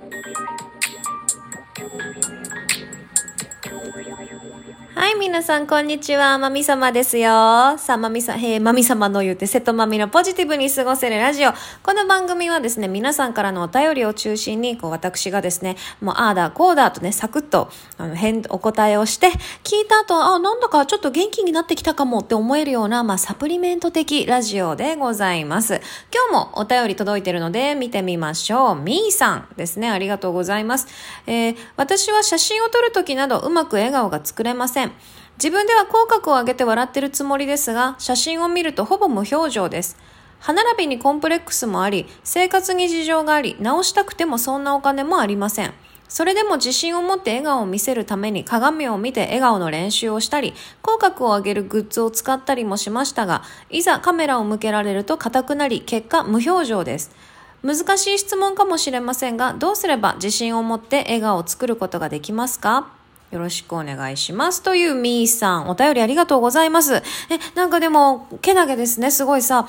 Thank you. はい、皆さん、こんにちは。まみさまですよ。さあ、まみさ、へえ、まみさまの言うて、瀬戸まみのポジティブに過ごせるラジオ。この番組はですね、皆さんからのお便りを中心に、こう、私がですね、もう、ああだ、こうだとね、サクッと、あの、変、お答えをして、聞いた後、あ、なんだかちょっと元気になってきたかもって思えるような、まあ、サプリメント的ラジオでございます。今日もお便り届いてるので、見てみましょう。みーさんですね。ありがとうございます。えー、私は写真を撮るときなど、うまく笑顔が作れません。自分では口角を上げて笑ってるつもりですが、写真を見るとほぼ無表情です。歯並びにコンプレックスもあり、生活に事情があり、直したくてもそんなお金もありません。それでも自信を持って笑顔を見せるために鏡を見て笑顔の練習をしたり、口角を上げるグッズを使ったりもしましたが、いざカメラを向けられると硬くなり、結果無表情です。難しい質問かもしれませんが、どうすれば自信を持って笑顔を作ることができますか？よろしくお願いします。というみーさん、お便りありがとうございます。え、なんかでも、けなげですね。すごいさ、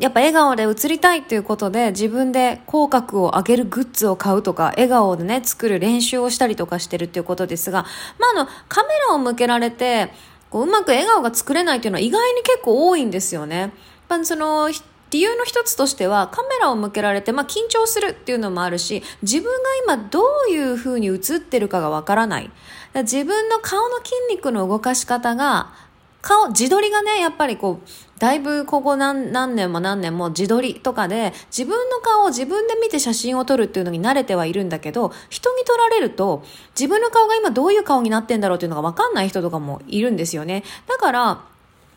やっぱ笑顔で映りたいっていうことで、自分で口角を上げるグッズを買うとか、笑顔でね、作る練習をしたりとかしてるっていうことですが、まあ、あの、カメラを向けられて、こう、うまく笑顔が作れないっていうのは意外に結構多いんですよね。やっぱその、理由の一つとしてはカメラを向けられて、まあ、緊張するっていうのもあるし自分が今どういう風に映ってるかがわからない。自分の顔の筋肉の動かし方が顔自撮りがねやっぱりこうだいぶここ何年も何年も自撮りとかで自分の顔を自分で見て写真を撮るっていうのに慣れてはいるんだけど人に撮られると自分の顔が今どういう顔になってんだろうっていうのが分かんない人とかもいるんですよね。だから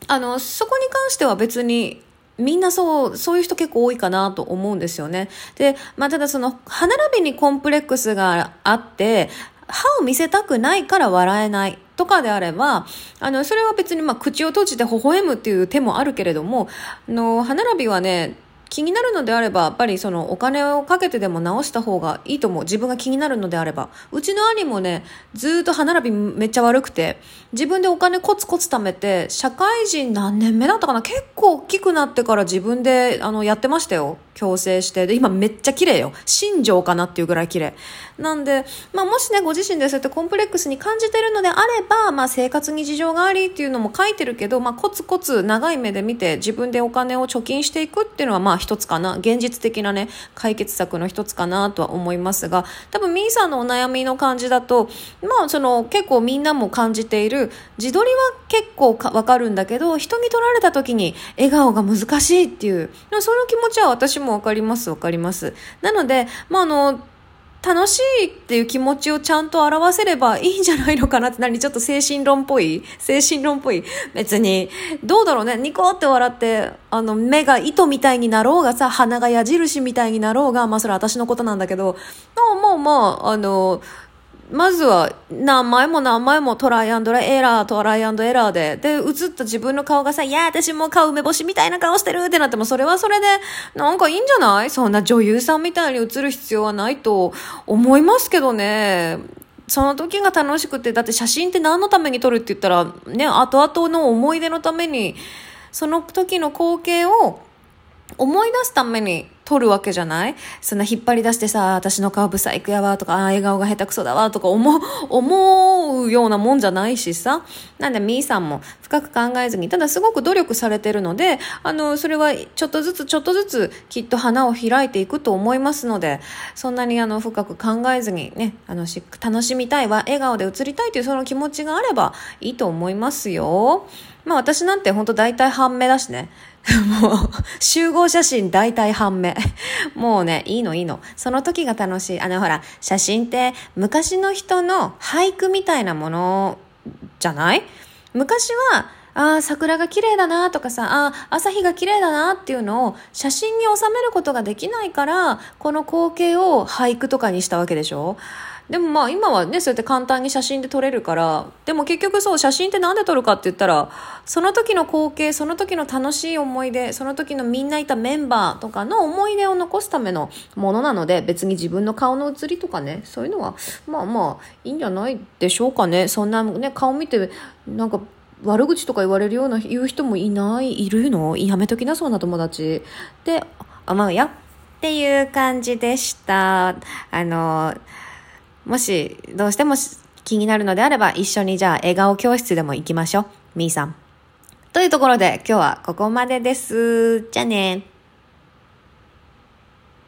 あのそこに関しては別にみんなそう、そういう人結構多いかなと思うんですよね。で、まあ、ただその、歯並びにコンプレックスがあって、歯を見せたくないから笑えないとかであれば、あの、それは別にまあ口を閉じて微笑むっていう手もあるけれども、あの、歯並びはね、気になるのであれば、やっぱりそのお金をかけてでも直した方がいいと思う。自分が気になるのであれば。うちの兄もね、ずっと歯並びめっちゃ悪くて、自分でお金コツコツ貯めて、社会人何年目だったかな？結構大きくなってから自分であのやってましたよ。矯正して。で、今めっちゃ綺麗よ。新庄かなっていうぐらい綺麗。なんで、まあもしね、ご自身でそうやってコンプレックスに感じてるのであれば、まあ生活に事情がありっていうのも書いてるけど、まあコツコツ長い目で見て自分でお金を貯金していくっていうのはまあ一つかな。現実的なね、解決策の一つかなとは思いますが、多分ミーさんのお悩みの感じだと、まあその結構みんなも感じている、自撮りは結構わかるんだけど、人に撮られた時に笑顔が難しいっていう、その気持ちは私もわかりますわかります。なので、まああの、楽しいっていう気持ちをちゃんと表せればいいんじゃないのかなって何ちょっと精神論っぽい精神論っぽい別に、どうだろうねニコって笑って、あの、目が糸みたいになろうがさ、鼻が矢印みたいになろうが、まあそれは私のことなんだけど、まあまあまあ、あの、まずは何枚も何枚もトライアンドエラー、トライアンドエラーで、で、映った自分の顔がさ、いや、私も顔梅干しみたいな顔してるってなっても、それはそれで、なんかいいんじゃない？そんな女優さんみたいに映る必要はないと思いますけどね。その時が楽しくて、だって写真って何のために撮るって言ったら、ね、後々の思い出のために、その時の光景を思い出すために撮るわけじゃない？そんな引っ張り出してさ、私の顔ブサイクやわとか、あ笑顔が下手くそだわとか思う、思うようなもんじゃないしさ。なんで、みーさんも深く考えずに、ただすごく努力されてるので、あの、それはちょっとずつちょっとずつきっと花を開いていくと思いますので、そんなにあの、深く考えずにね、あの、楽しみたいわ、笑顔で映りたいというその気持ちがあればいいと思いますよ。まあ私なんて本当大体半目だしね。もう、集合写真大体半目。もうね、いいのいいの。その時が楽しい。あの、ほら、写真って昔の人の俳句みたいなものじゃない？昔は、ああ、桜が綺麗だなとかさ、ああ、朝日が綺麗だなっていうのを写真に収めることができないから、この光景を俳句とかにしたわけでしょ？でもまあ今はねそうやって簡単に写真で撮れるからでも結局そう写真って何で撮るかって言ったらその時の光景その時の楽しい思い出その時のみんないたメンバーとかの思い出を残すためのものなので別に自分の顔の写りとかねそういうのはまあまあいいんじゃないでしょうかね。そんなね顔見てなんか悪口とか言われるような言う人もいないいるの？やめときなそうな友達。であまあやっていう感じでした。あの、もし、どうしても気になるのであれば、一緒にじゃあ笑顔教室でも行きましょう。みーさん。というところで、今日はここまでです。じゃあね。